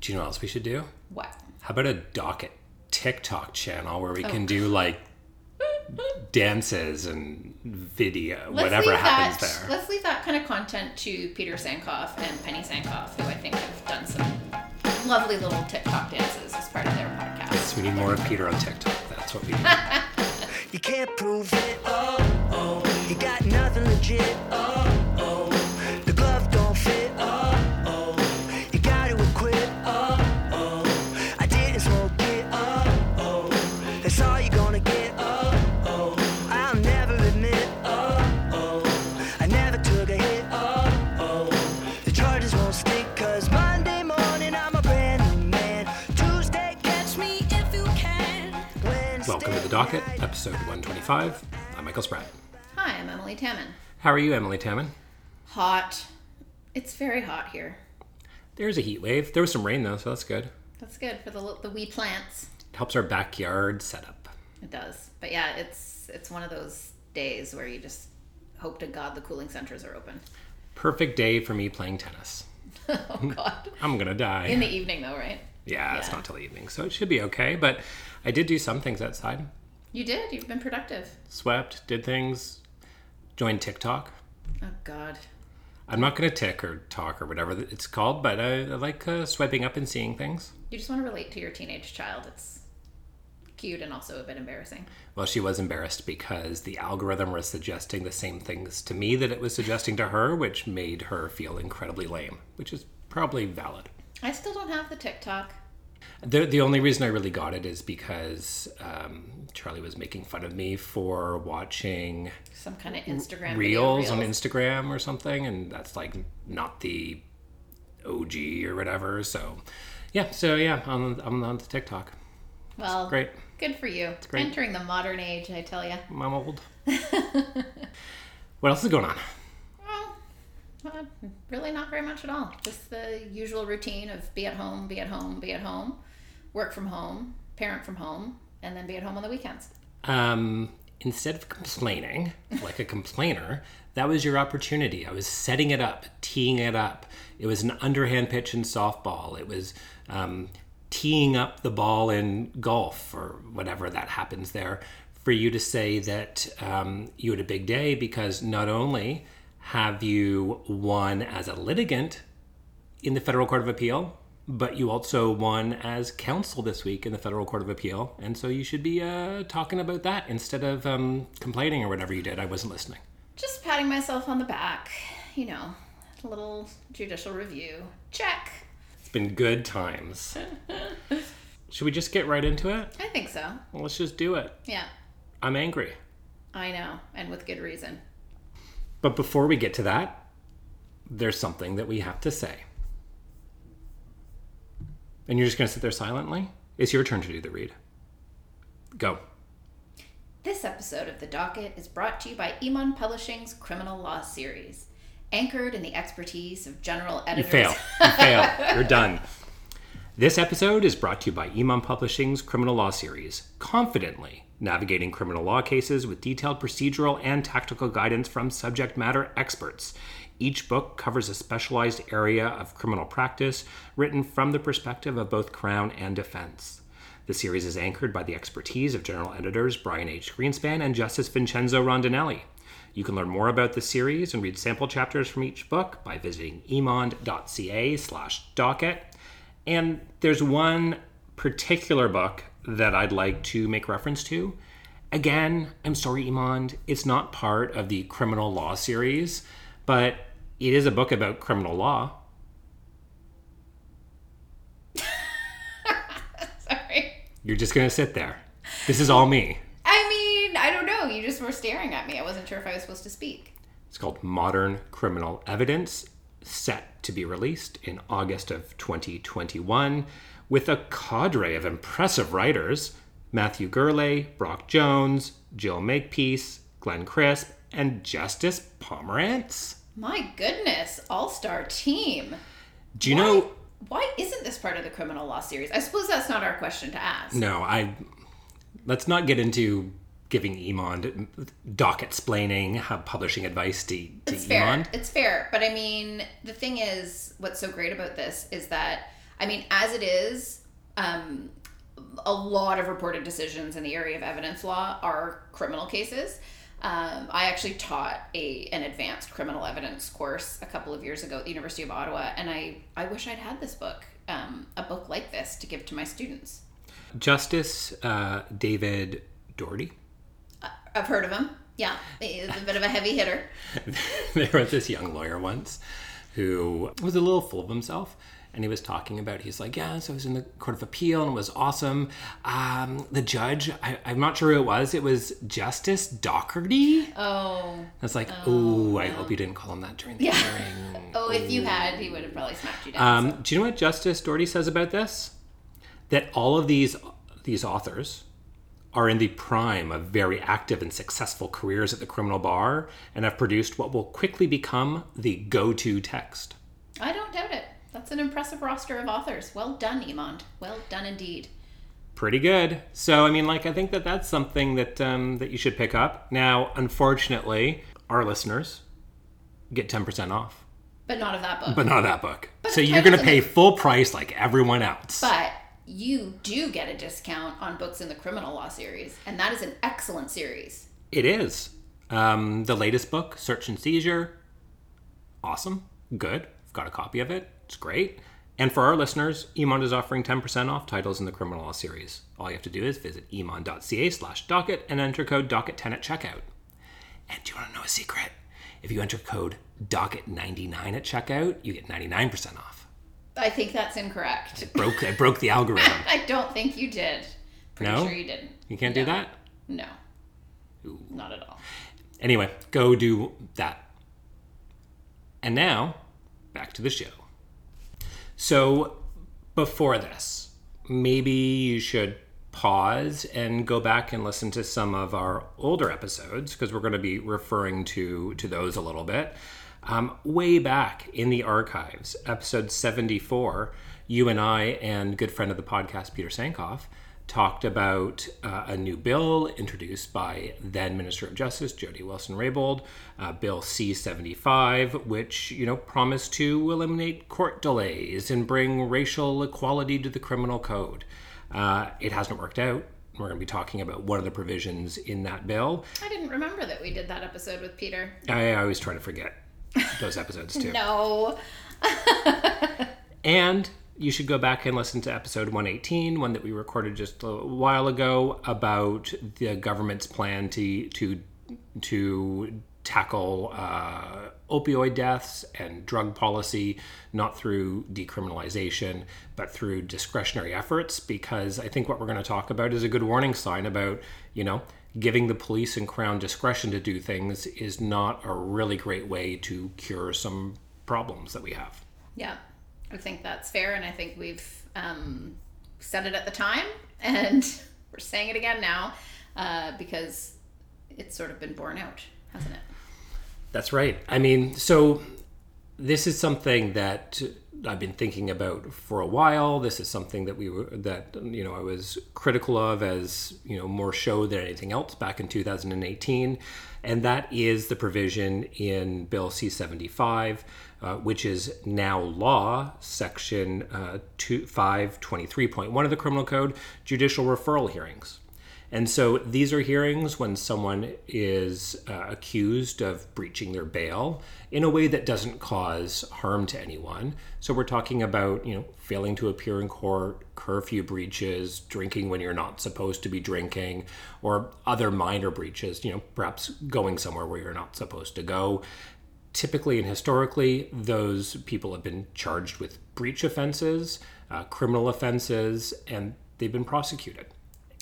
Do you know what else we should do? What? How about a docket TikTok channel where we can oh. do like dances and video, Let's whatever happens that, there. Let's leave that kind of content to Peter Sankoff and Penny Sankoff, who I think have done some lovely little TikTok dances as part of their podcast. So we need more of Peter on TikTok. That's what we need. You can't prove it. Oh, oh. You got nothing legit. Oh, oh. Docket, episode 125. I'm Michael Spratt. Hi, I'm Emilie Taman. How are you, Emilie Taman? Hot. It's very hot here. There's a heat wave. There was some rain though, so that's good. That's good for the the wee plants. It helps our backyard setup. It does. But yeah, it's it's one of those days where you just hope to God the cooling centers are open. Perfect day for me playing tennis. oh God. I'm gonna die. In the evening though, right? yeah, it's not till the evening, so it should be okay. But I did do some things outside. You did. You've been productive. Swept, did things, joined TikTok. Oh God. I'm not gonna tick or talk or whatever it's called, but I, I like uh, swiping up and seeing things. You just want to relate to your teenage child. It's cute and also a bit embarrassing. Well, she was embarrassed because the algorithm was suggesting the same things to me that it was suggesting to her, which made her feel incredibly lame, which is probably valid. I still don't have the TikTok. The, the only reason I really got it is because um, Charlie was making fun of me for watching Some kind of Instagram reels, video on. Instagram or something, and that's like not the OG or whatever. So, yeah, so yeah, I'm, I'm on the TikTok. Well, Great. Good for you. It's great. Entering the modern age, I tell you. I'm old. what else is going on? Well, uh, really not very much at all. Just the usual routine of be at home, be at home, be at home, work from home, parent from home, and then be at home on the weekends. um, instead of complaining like a complainer, that was your opportunity. I was setting it up, teeing it up. It was an underhand pitch in softball. It was um, teeing up the ball in golf or whatever that happens there for you to say that um, you had a big day because not only have you won as a litigant in the Federal Court of Appeal, but you also won as counsel this week in the Federal Court of Appeal. And so you should be uh, talking about that instead of um, complaining or whatever you did. I wasn't listening. Just patting myself on the back, you know, a little judicial review. Check. It's been good times. should we just get right into it? I think so. Well, let's just do it. Yeah, I'm angry. I know, and with good reason. But before we get to that, there's something that we have to say. And you're just going to sit there silently? It's your turn to do the read. Go. This episode of The Docket is brought to you by Emond Publishing's Criminal Law series. Anchored in the expertise of general editors. You fail. You fail. You're done. This episode is brought to you by Emond Publishing's Criminal Law Series, confidently navigating criminal law cases with detailed procedural and tactical guidance from subject matter experts. Each book covers a specialized area of criminal practice written from the perspective of both Crown and defense. The series is anchored by the expertise of general editors Brian H. Greenspan and Justice Vincenzo Rondinelli. You can learn more about the series and read sample chapters from each book by visiting emond.ca slash docket. And there's one particular book that I'd like to make reference to. Again, I'm sorry, Emond, it's not part of the criminal law series, but it is a book about criminal law. Sorry. You're just going to sit there. This is all me. I mean, I don't know. You just were staring at me. I wasn't sure if I was supposed to speak. It's called Modern Criminal Evidence, set to be released in August of 2021, with a cadre of impressive writers Matthew Gourlay, Brock Jones, Jill Makepeace, Glenn Crisp, and Justice Pomerance. My goodness, all star team. Do you know? Why isn't this part of the criminal law series? I suppose that's not our question to ask. No, I. Let's not get into giving Emond docket splaining, how publishing advice to, to It's fair. Emond. It's fair. But I mean, the thing is, what's so great about this is that I mean, as it is, um, a lot of reported decisions in the area of evidence law are criminal cases. Um, I actually taught a an advanced criminal evidence course a couple of years ago at the University of Ottawa, and I I wish I'd had this book, um, a book like this, to give to my students. Justice uh, David Doherty. I've heard of him. Yeah, he's a bit of a heavy hitter. there was this young lawyer once who was a little full of himself. And he was talking about, he's like, yeah, so I was in the Court of Appeal and it was awesome. Um, the judge, I, I'm not sure who it was, it was Justice Doherty. Oh, I was like, oh, I hope you didn't call him that during the Yeah. hearing. oh, if you had, he would have probably smacked you down. Um, do you know what Justice Doherty says about this? That all of these these authors are in the prime of very active and successful careers at the criminal bar and have produced what will quickly become the go-to text. I don't doubt. That's an impressive roster of authors. Well done, Emond. Well done indeed. Pretty good. So I mean, like, I think that that's something that um, that you should pick up. Now, unfortunately, our listeners get ten percent off, But not of that book. but not that book. But so you're going to pay full price like everyone else. But you do get a discount on books in the criminal law series, and that is an excellent series. It is. Um, the latest book, Search and Seizure, awesome, good. I've got a copy of it. It's great. And for our listeners, Emond is offering 10% off titles in the criminal law series. All you have to do is visit emond.ca slash docket and enter code docket10 at checkout. And do you want to know a secret? If you enter code docket99 at checkout, you get 99% off. I think that's incorrect. Broke, I broke the algorithm. I don't think you did. Pretty No? sure you didn't. You can't do that? No. Not at all. Anyway, go do that. And now, back to the show. So, before this, maybe you should pause and go back and listen to some of our older episodes because we're going to be referring to to those a little bit. Um, way back in the archives, episode 74, you and I and good friend of the podcast, Peter Sankoff, talked about uh, a new bill introduced by then Minister of Justice Jody Wilson-Raybould, uh, Bill C-75, which you know promised to eliminate court delays and bring racial equality to the criminal code. Uh, it hasn't worked out. We're going to be talking about one of the provisions in that bill. I didn't remember that we did that episode with Peter. I always try to forget those episodes too. No. And you should go back and listen to episode 118, one that we recorded just a while ago about the government's plan to to to tackle uh, opioid deaths and drug policy, not through decriminalization, but through discretionary efforts. Because I think what we're going to talk about is a good warning sign about, you know, giving the police and crown discretion to do things is not a really great way to cure some problems that we have. Yeah, I think that's fair, and I think we've um, said it at the time, and we're saying it again now uh, because it's sort of been borne out, hasn't it? That's right. I mean, so this is something that I've been thinking about for a while. This is something that we were that you know I was critical of as you know more show than anything else back in 2018, and that is the provision in Bill C75, uh, which is now law, Section uh, two, 523.1 of the Criminal Code, judicial referral hearings. And so these are hearings when someone is uh, accused of breaching their bail in a way that doesn't cause harm to anyone. So we're talking about, you know, failing to appear in court, curfew breaches, drinking when you're not supposed to be drinking, or other minor breaches, you know, perhaps going somewhere where you're not supposed to go. Typically and historically, those people have been charged with breach offenses, uh, criminal offenses, and they've been prosecuted.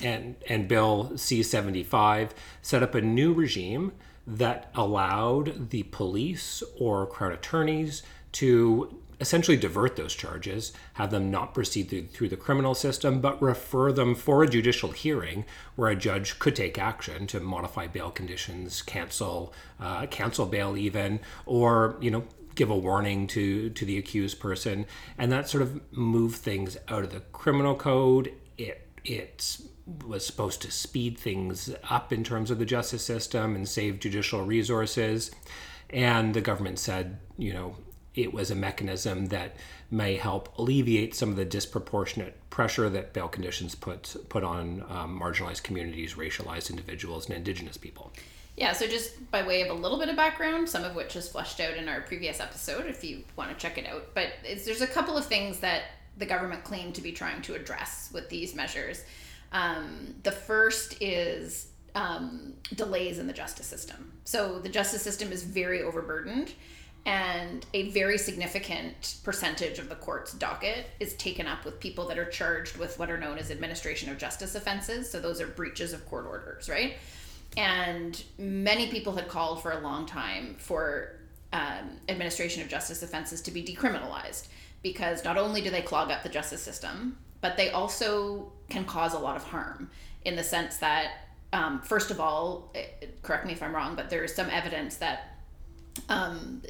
And and Bill C75 set up a new regime that allowed the police or crown attorneys to essentially divert those charges, have them not proceed through, through the criminal system, but refer them for a judicial hearing where a judge could take action to modify bail conditions, cancel uh, cancel bail even, or you know give a warning to to the accused person, and that sort of move things out of the criminal code. It it was supposed to speed things up in terms of the justice system and save judicial resources. And the government said, you know, it was a mechanism that may help alleviate some of the disproportionate pressure that bail conditions put put on um, marginalized communities, racialized individuals, and Indigenous people. Yeah, so just by way of a little bit of background, some of which is fleshed out in our previous episode if you want to check it out. But there's a couple of things that the government claimed to be trying to address with these measures. Um, the first is um, delays in the justice system. So the justice system is very overburdened, and a very significant percentage of the court's docket is taken up with people that are charged with what are known as administration of justice offenses. So those are breaches of court orders, right? And many people had called for a long time for um, administration of justice offenses to be decriminalized because not only do they clog up the justice system, but they also can cause a lot of harm in the sense that, um, first of all, eh, correct me if I'm wrong, but there is some evidence that um,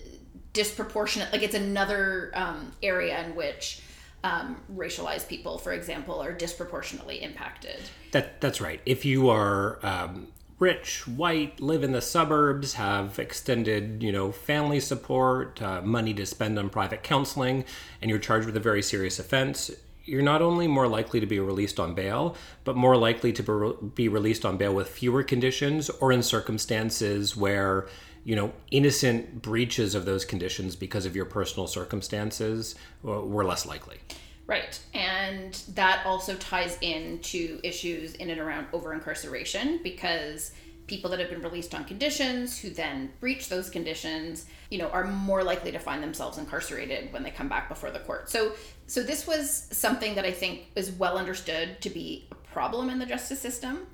disproportionate, like it's another um, area in which um, racialized people, for example, are disproportionately impacted. That that's right. If you are um, rich, white, live in the suburbs, have extended, you know, family support, uh, money to spend on private counseling, and you're charged with a very serious offense, you're not only more likely to be released on bail, but more likely to be released on bail with fewer conditions or in circumstances where, you know, innocent breaches of those conditions because of your personal circumstances uh, were less likely. Right. And that also ties into issues in and around over incarceration because people that have been released on conditions who then breach those conditions, you know, are more likely to find themselves incarcerated when they come back before the court. So so this was something that I think is well understood to be a problem in the justice system.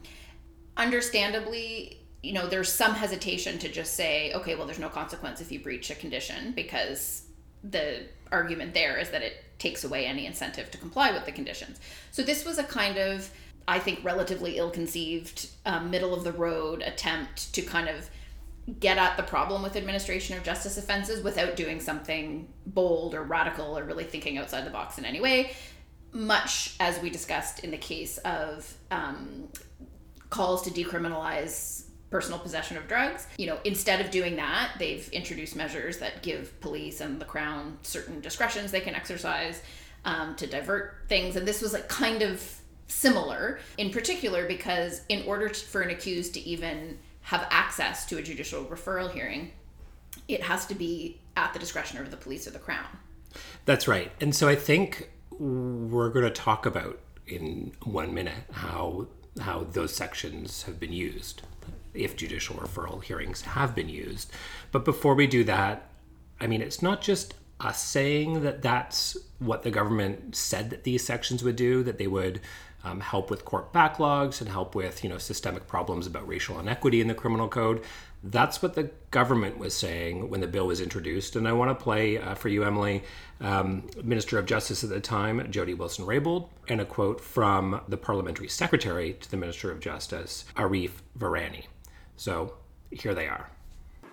Understandably, you know, there's some hesitation to just say, okay, well there's no consequence if you breach a condition because the argument there is that it takes away any incentive to comply with the conditions. So this was a kind of, I think, relatively ill conceived, um, middle of the road attempt to kind of get at the problem with administration of justice offenses without doing something bold or radical or really thinking outside the box in any way. Much as we discussed in the case of um, calls to decriminalize personal possession of drugs. You know, instead of doing that, they've introduced measures that give police and the crown certain discretions they can exercise um, to divert things. And this was like kind of similar in particular because in order to, for an accused to even have access to a judicial referral hearing, it has to be at the discretion of the police or the crown. That's right. And so I think we're going to talk about in one minute how how those sections have been used if judicial referral hearings have been used. But before we do that, I mean, it's not just us saying that that's what the government said that these sections would do, that they would um, help with court backlogs and help with you know systemic problems about racial inequity in the criminal code. That's what the government was saying when the bill was introduced. And I want to play uh, for you, Emilie, um, Minister of Justice at the time, Jody Wilson Raybould, and a quote from the Parliamentary Secretary to the Minister of Justice, Arif Virani. So here they are.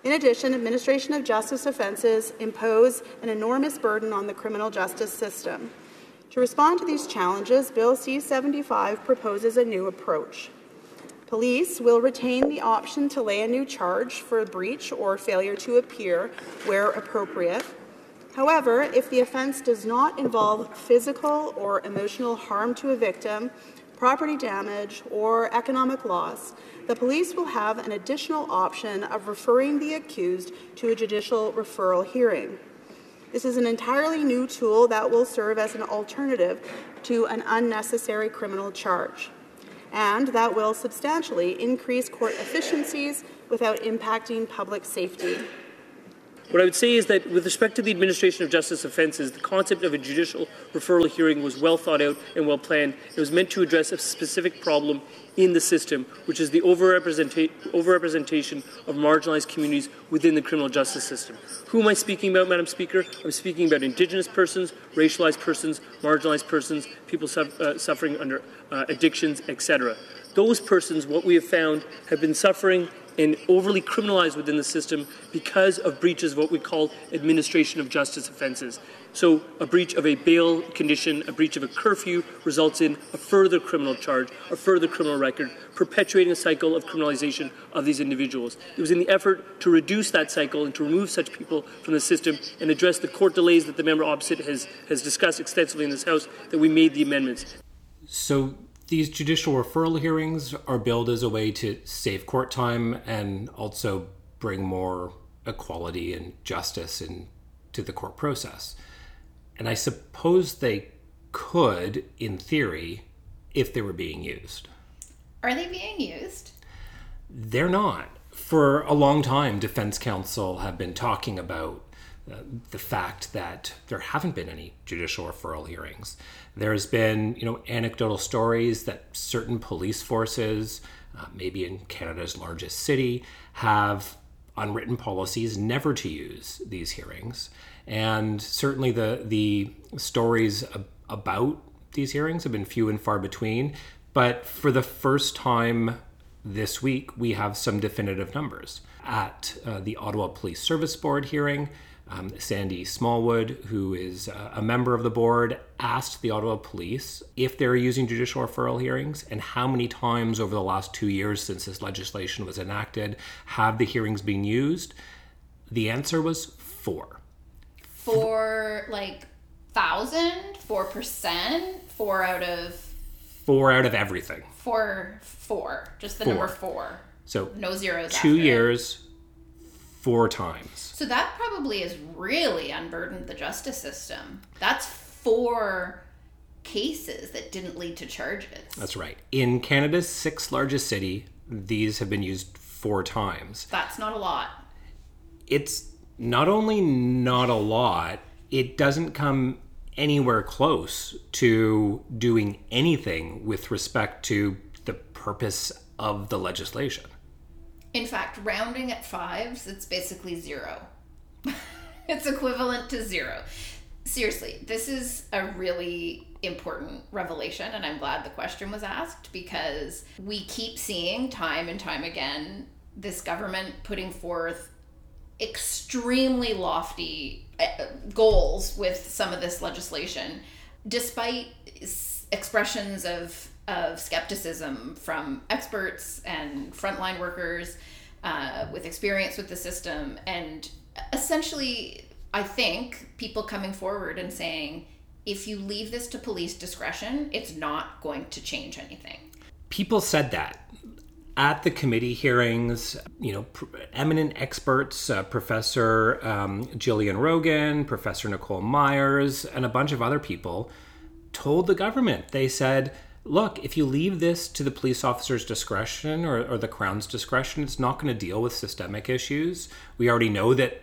In addition, administration of justice offenses impose an enormous burden on the criminal justice system. To respond to these challenges, Bill C 75 proposes a new approach. Police will retain the option to lay a new charge for a breach or failure to appear where appropriate. However, if the offense does not involve physical or emotional harm to a victim, property damage, or economic loss, the police will have an additional option of referring the accused to a judicial referral hearing. This is an entirely new tool that will serve as an alternative to an unnecessary criminal charge, and that will substantially increase court efficiencies without impacting public safety. What I would say is that with respect to the administration of justice offences, the concept of a judicial referral hearing was well thought out and well planned. It was meant to address a specific problem in the system, which is the overrepresentation of marginalised communities within the criminal justice system. Who am I speaking about, Madam Speaker? I'm speaking about Indigenous persons, racialised persons, marginalised persons, people su- uh, suffering under uh, addictions, etc. Those persons, what we have found, have been suffering and overly criminalized within the system because of breaches of what we call administration of justice offenses. So, a breach of a bail condition, a breach of a curfew results in a further criminal charge, a further criminal record, perpetuating a cycle of criminalization of these individuals. It was in the effort to reduce that cycle and to remove such people from the system and address the court delays that the member opposite has, has discussed extensively in this House that we made the amendments. So these judicial referral hearings are billed as a way to save court time and also bring more equality and justice into the court process. And I suppose they could, in theory, if they were being used. Are they being used? They're not. For a long time, defense counsel have been talking about uh, the fact that there haven't been any judicial referral hearings. There's been, you know, anecdotal stories that certain police forces, uh, maybe in Canada's largest city, have unwritten policies never to use these hearings. And certainly the the stories ab- about these hearings have been few and far between. But for the first time this week, we have some definitive numbers. At uh, the Ottawa Police Service Board hearing, um, Sandy Smallwood, who is uh, a member of the board, asked the Ottawa Police if they're using judicial referral hearings and how many times over the last two years since this legislation was enacted have the hearings been used. The answer was four. Four, like thousand, four percent, four out of Four out of everything. four, four, just the Four. number four. So No zeros. two years, four times. So that probably has really unburdened the justice system. That's four cases that didn't lead to charges. That's right. In Canada's sixth largest city, these have been used four times. That's not a lot. It's not only not a lot, it doesn't come anywhere close to doing anything with respect to the purpose of the legislation. In fact, rounding at fives, it's basically zero. it's equivalent to zero. Seriously, this is a really important revelation, and I'm glad the question was asked because we keep seeing time and time again this government putting forth extremely lofty uh, goals with some of this legislation, despite expressions of of skepticism from experts and frontline workers uh, with experience with the system, and essentially, I think people coming forward and saying, if you leave this to police discretion, it's not going to change anything. People said that at the committee hearings, you know, eminent experts, uh, Professor um, Jillian Rogin, Professor Nicole Myers, and a bunch of other people told the government, they said, look, if you leave this to the police officer's discretion or, or the Crown's discretion, it's not going to deal with systemic issues. We already know that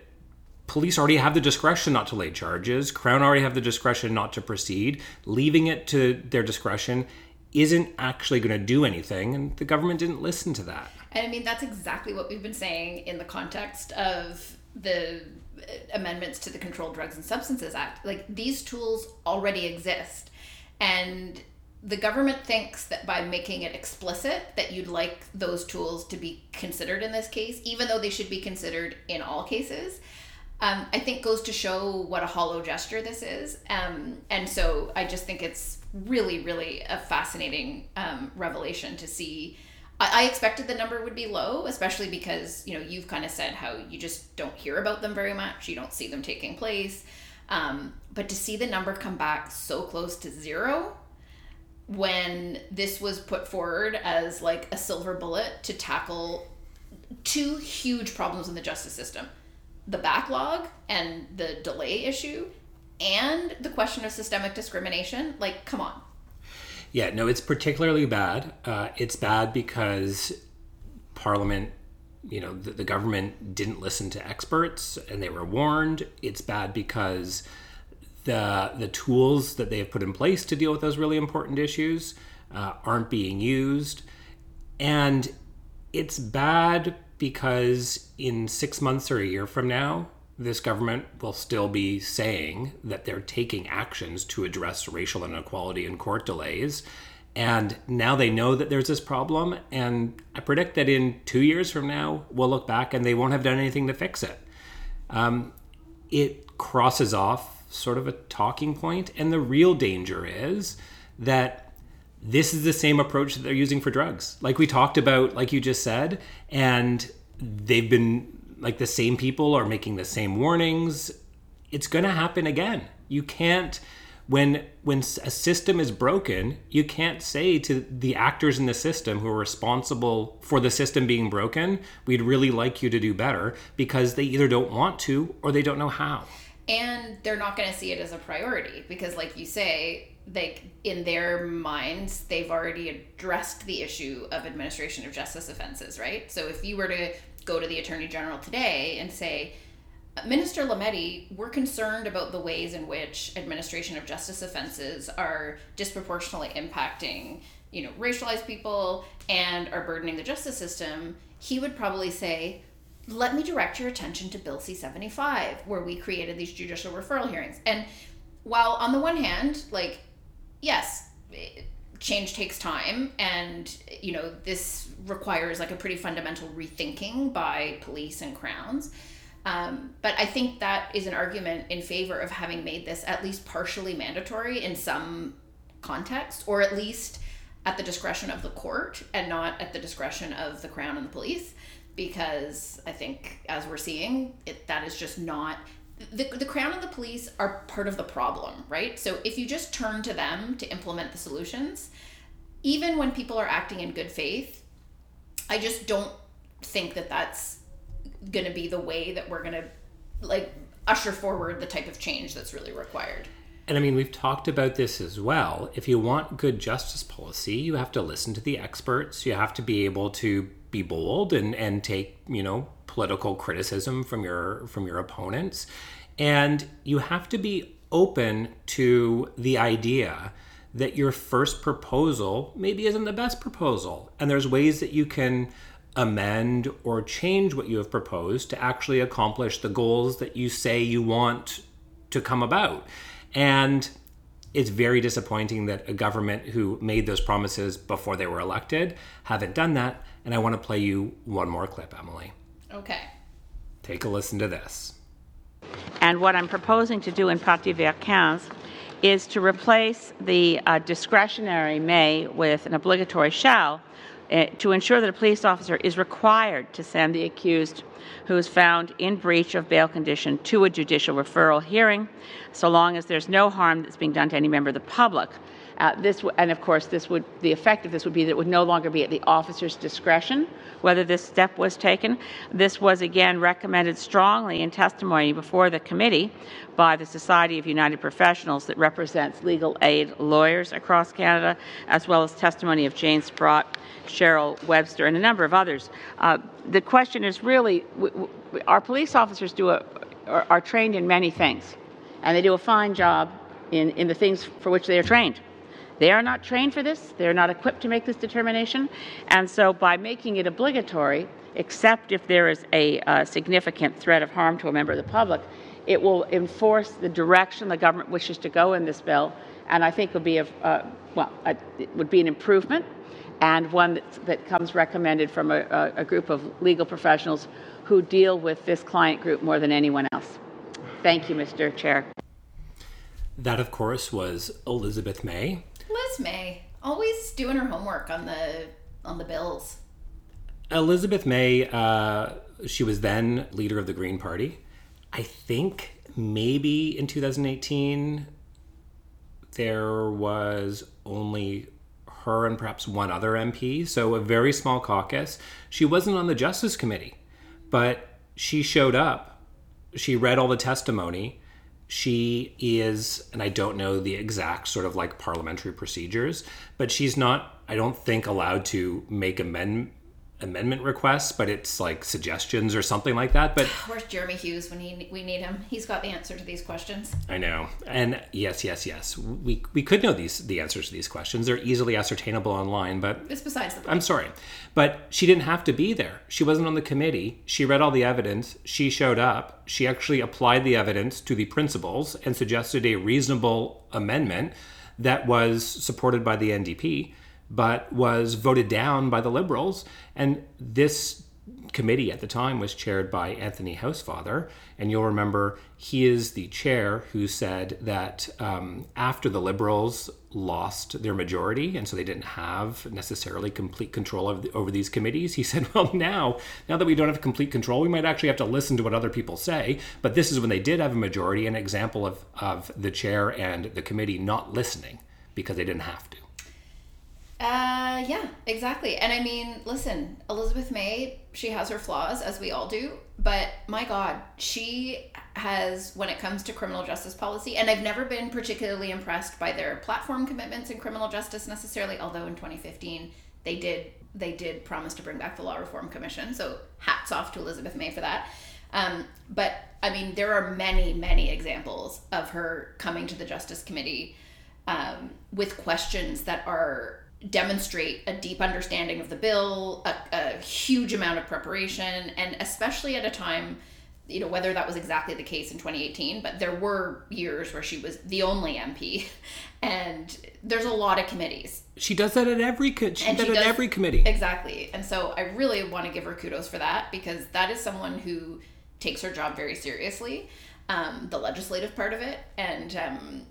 police already have the discretion not to lay charges, Crown already have the discretion not to proceed. Leaving it to their discretion isn't actually going to do anything, and the government didn't listen to that. And I mean, that's exactly what we've been saying in the context of the uh, amendments to the Controlled Drugs and Substances Act. Like, these tools already exist. And the government thinks that by making it explicit that you'd like those tools to be considered in this case, even though they should be considered in all cases, um, I think goes to show what a hollow gesture this is. Um, and so I just think it's really, really a fascinating um, revelation to see. I, I expected the number would be low, especially because you know you've kind of said how you just don't hear about them very much. You don't see them taking place. Um, but to see the number come back so close to zero when this was put forward as like a silver bullet to tackle two huge problems in the justice system the backlog and the delay issue and the question of systemic discrimination like come on Yeah, no, it's particularly bad. Uh, it's bad because Parliament, you know, the, the government didn't listen to experts and they were warned. It's bad because the the tools that they have put in place to deal with those really important issues uh, aren't being used, and it's bad because in six months or a year from now, this government will still be saying that they're taking actions to address racial inequality and court delays. And now they know that there's this problem. And I predict that in two years from now, we'll look back and they won't have done anything to fix it. Um, it crosses off sort of a talking point, And the real danger is that this is the same approach that they're using for drugs. Like we talked about, like you just said, and they've been like the same people are making the same warnings. It's going to happen again. You can't when when a system is broken, you can't say to the actors in the system who are responsible for the system being broken, we'd really like you to do better because they either don't want to or they don't know how. And they're not going to see it as a priority because like you say, like in their minds they've already addressed the issue of administration of justice offenses right? So if you were to go to the attorney general today and say minister lametti we're concerned about the ways in which administration of justice offenses are disproportionately impacting you know racialized people and are burdening the justice system he would probably say let me direct your attention to bill c-75 where we created these judicial referral hearings. And while on the one hand like yes, change takes time and you know this requires like a pretty fundamental rethinking by police and crowns um, but i think that is an argument in favor of having made this at least partially mandatory in some context or at least at the discretion of the court and not at the discretion of the crown and the police because i think as we're seeing it that is just not the, the crown and the police are part of the problem, right? So if you just turn to them to implement the solutions, even when people are acting in good faith, I just don't think that that's going to be the way that we're going to like usher forward the type of change that's really required. And I mean, we've talked about this as well. If you want good justice policy, you have to listen to the experts. You have to be able to be bold and, and take, you know, political criticism from your from your opponents. And you have to be open to the idea that your first proposal maybe isn't the best proposal. And there's ways that you can amend or change what you have proposed to actually accomplish the goals that you say you want to come about. And it's very disappointing that a government who made those promises before they were elected haven't done that and i want to play you one more clip emily Okay. Take a listen to this. And what I'm proposing to do in Parti Vert 15 is to replace the uh, discretionary may with an obligatory shall Eh, to ensure that a police officer is required to send the accused who is found in breach of bail condition to a judicial referral hearing, so long as there's no harm that's being done to any member of the public. Uh, this and of course, this would the effect of this would be that it would no longer be at the officer's discretion whether this step was taken. This was again recommended strongly in testimony before the committee by the Society of United Professionals that represents legal aid lawyers across Canada, as well as testimony of Jane Sprott, Cheryl Webster, and a number of others. Uh, the question is really: w- w- our police officers do a, are, are trained in many things, and they do a fine job in, in the things for which they are trained. They are not trained for this, they're not equipped to make this determination. And so, by making it obligatory, except if there is a uh, significant threat of harm to a member of the public, it will enforce the direction the government wishes to go in this bill, and I think would be a, uh, well, a, it would be an improvement, and one that, that comes recommended from a, a group of legal professionals who deal with this client group more than anyone else. Thank you, Mr. Chair. That, of course, was Elizabeth May, May, always doing her homework on the on the bills. Elizabeth May, uh, she was then leader of the Green Party. I think maybe in 2018 there was only her and perhaps one other MP, so a very small caucus. She wasn't on the Justice Committee, but she showed up. She read all the testimony she is, and I don't know the exact sort of like parliamentary procedures, but she's not, I don't think, allowed to make amend, amendment requests, but it's like suggestions or something like that. But where's Jeremy Hughes when he we need him? He's got the answer to these questions. I know, and yes, yes, yes, we we could know these the answers to these questions. They're easily ascertainable online, but it's besides the point. I'm sorry, but she didn't have to be there. She wasn't on the committee. She read all the evidence. She showed up. She actually applied the evidence to the principles and suggested a reasonable amendment that was supported by the NDP, but was voted down by the Liberals. And this committee at the time was chaired by Anthony Housefather. And you'll remember he is the chair who said that um, after the Liberals lost their majority, and so they didn't have necessarily complete control of over these committees, he said, well, now, now that we don't have complete control, we might actually have to listen to what other people say. But this is when they did have a majority, an example of, of the chair and the committee not listening because they didn't have to. Uh, yeah, exactly. And I mean, listen, Elizabeth May, she has her flaws, as we all do. But my God, she has, when it comes to criminal justice policy, and I've never been particularly impressed by their platform commitments in criminal justice necessarily. Although in 2015 they did they did promise to bring back the Law Reform Commission, so hats off to Elizabeth May for that. Um, but I mean, there are many, many examples of her coming to the Justice Committee um, with questions that are demonstrate a deep understanding of the bill, a, a huge amount of preparation, and especially at a time, you know, whether that was exactly the case in 2018, but there were years where she was the only MP, and there's a lot of committees. She does that at every co- she And she it at every committee. Exactly. And so I really want to give her kudos for that because that is someone who takes her job very seriously, um, the legislative part of it. And, um,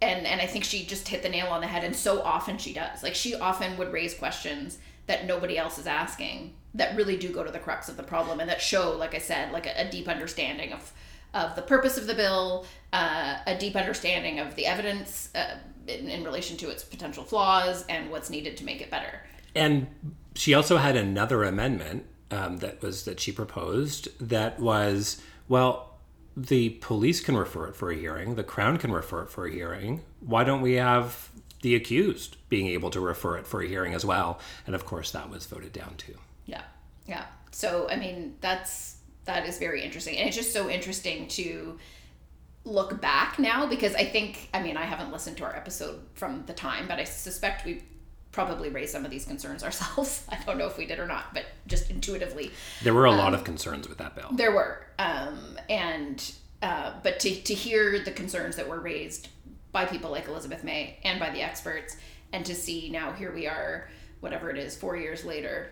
and, and I think she just hit the nail on the head. And so often she does. Like she often would raise questions that nobody else is asking that really do go to the crux of the problem and that show, like I said, like a, a deep understanding of, of the purpose of the bill, uh, a deep understanding of the evidence uh, in, in relation to its potential flaws and what's needed to make it better. And she also had another amendment um, that was that she proposed that was well, the police can refer it for a hearing, the crown can refer it for a hearing. Why don't we have the accused being able to refer it for a hearing as well? And of course, that was voted down too. Yeah. Yeah. So I mean that's that is very interesting. And it's just so interesting to look back now because I think I mean I haven't listened to our episode from the time, but I suspect we probably raised some of these concerns ourselves. I don't know if we did or not, but just intuitively There were a Um, lot of concerns with that bill. there were. Um and uh but to to hear the concerns that were raised by people like Elizabeth May and by the experts and to see now here we are whatever it is 4 years later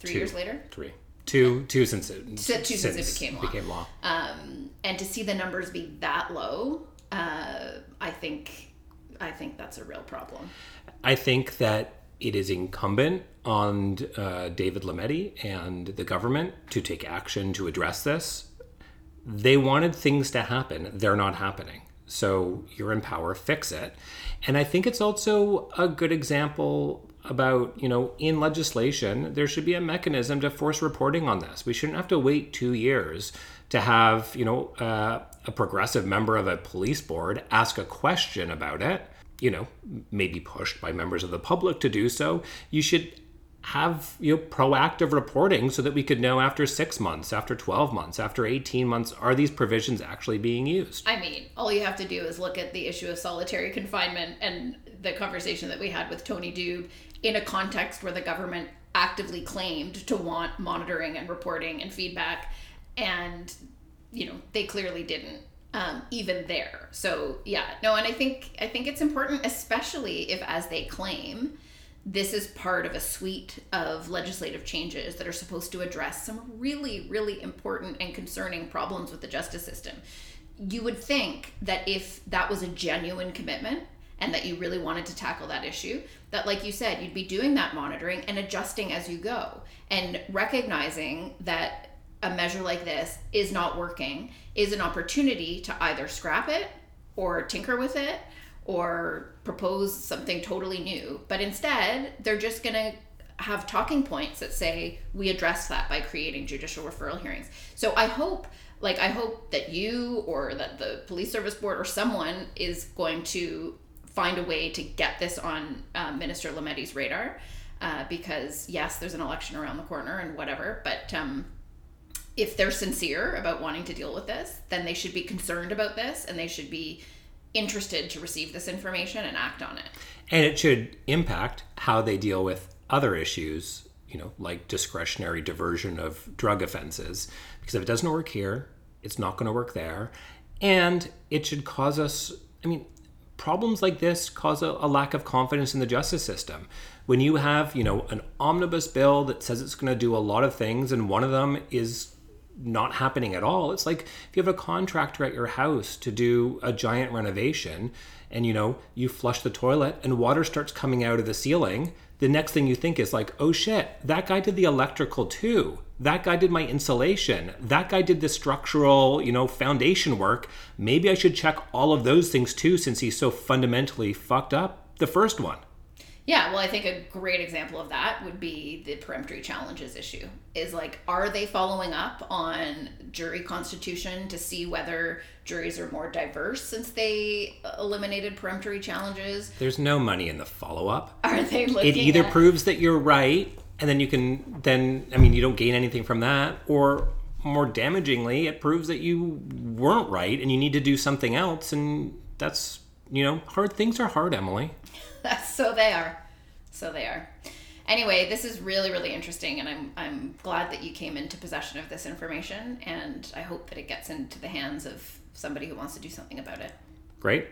3 Two. years later Three. Two, two since it, So two since it became law. became law. um, and to see the numbers be that low, uh, I think, I think that's a real problem. I think that it is incumbent on uh, David Lametti and the government to take action to address this. They wanted things to happen, they're not happening. So you're in power, fix it. And I think it's also a good example about, you know, in legislation, there should be a mechanism to force reporting on this. We shouldn't have to wait two years to have, you know, uh, a progressive member of a police board ask a question about it you know, maybe pushed by members of the public to do so, you should have you know proactive reporting so that we could know after six months, after twelve months, after eighteen months, are these provisions actually being used? I mean, all you have to do is look at the issue of solitary confinement and the conversation that we had with Tony Doob in a context where the government actively claimed to want monitoring and reporting and feedback, and you know they clearly didn't. Um, even there, so yeah, no, and I think I think it's important, especially if, as they claim, this is part of a suite of legislative changes that are supposed to address some really, really important and concerning problems with the justice system. You would think that if that was a genuine commitment and that you really wanted to tackle that issue, that, like you said, you'd be doing that monitoring and adjusting as you go and recognizing that a measure like this is not working is an opportunity to either scrap it or tinker with it or propose something totally new. But instead, they're just going to have talking points that say we address that by creating judicial referral hearings. So I hope like I hope that you or that the police service board or someone is going to find a way to get this on uh, Minister Lametti's radar uh, because yes, there's an election around the corner and whatever, but um, if they're sincere about wanting to deal with this, then they should be concerned about this and they should be interested to receive this information and act on it. And it should impact how they deal with other issues, you know, like discretionary diversion of drug offenses. Because if it doesn't work here, it's not going to work there. And it should cause us, I mean, problems like this cause a, a lack of confidence in the justice system. When you have, you know, an omnibus bill that says it's going to do a lot of things and one of them is not happening at all. It's like if you have a contractor at your house to do a giant renovation and you know, you flush the toilet and water starts coming out of the ceiling, the next thing you think is like, "Oh shit, that guy did the electrical too. That guy did my insulation. That guy did the structural, you know, foundation work. Maybe I should check all of those things too since he's so fundamentally fucked up the first one." Yeah, well, I think a great example of that would be the peremptory challenges issue. Is like, are they following up on jury constitution to see whether juries are more diverse since they uh, eliminated peremptory challenges? There's no money in the follow-up. Are they looking it either at, proves that you're right and then you can then i mean you don't gain anything from that or more damagingly it proves that you weren't right and you need to do something else and that's you know hard things are hard emilie so they are. So they are. Anyway, this is really, really interesting, and I'm, I'm glad that you came into possession of this information, and I hope that it gets into the hands of somebody who wants to do something about it. great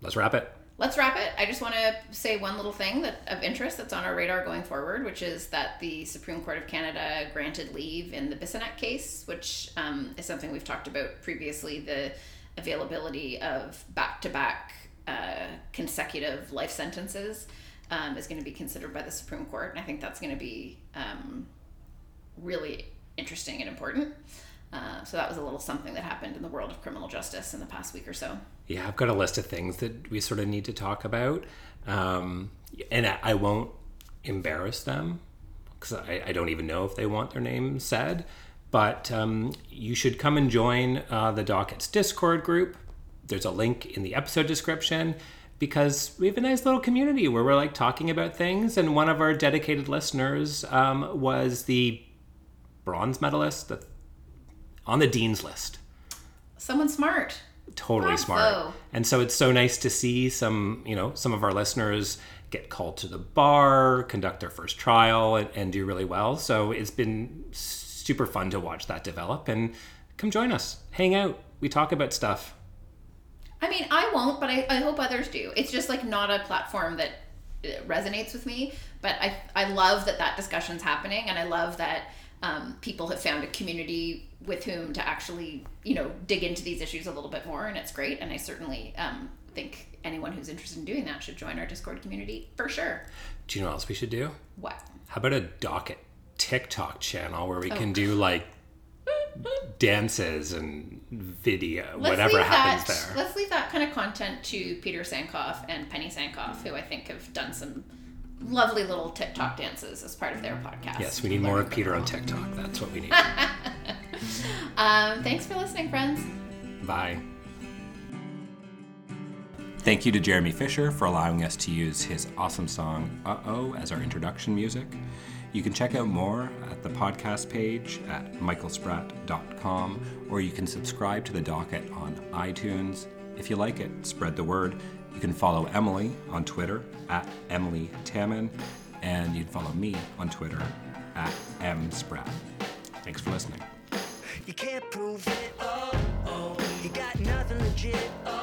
let's wrap it Let's wrap it. I just want to say one little thing that of interest that's on our radar going forward, which is that the Supreme Court of Canada granted leave in the Bissonnette case, which um, is something we've talked about previously. The availability of back-to-back uh, consecutive life sentences um, is going to be considered by the Supreme Court, and I think that's going to be um, really interesting and important. Uh, so that was a little something that happened in the world of criminal justice in the past week or so. yeah i've got a list of things that we sort of need to talk about um, and I, I won't embarrass them because I, I don't even know if they want their name said but um, you should come and join uh, the dockets discord group there's a link in the episode description because we have a nice little community where we're like talking about things and one of our dedicated listeners um, was the bronze medalist the, on the dean's list Someone smart. totally Bravo. smart. And so it's so nice to see some, you know, some of our listeners get called to the bar, conduct their first trial, and, and do really well. So it's been super fun to watch that develop. And come join us, hang out. We talk about stuff. I mean, I won't, but I, I hope others do. It's just like not a platform that uh, resonates with me. But I, I love that that discussion's happening, and I love that um, people have found a community with whom to actually, you know, dig into these issues a little bit more, and it's great. And I certainly um, think anyone who's interested in doing that should join our Discord community for sure. Do you know what else we should do? What? How about a docket TikTok channel where we can do like dances and video, whatever happens that, there. Let's leave that kind of content to Peter Sankoff and Penny Sankoff, who I think have done some lovely little TikTok dances as part of their podcast. Yes, we need more of Peter on TikTok. That's what we need. Um, thanks for listening, friends. Bye. Thank you to Jeremy Fisher for allowing us to use his awesome song Uh Oh as our introduction music. You can check out more at the podcast page at michaelspratt.com or you can subscribe to the docket on iTunes. If you like it, spread the word. You can follow Emilie on Twitter at Emilie Taman and you can follow me on Twitter at mspratt. Thanks for listening. You can't prove it. Oh, oh. You got nothing legit. Oh,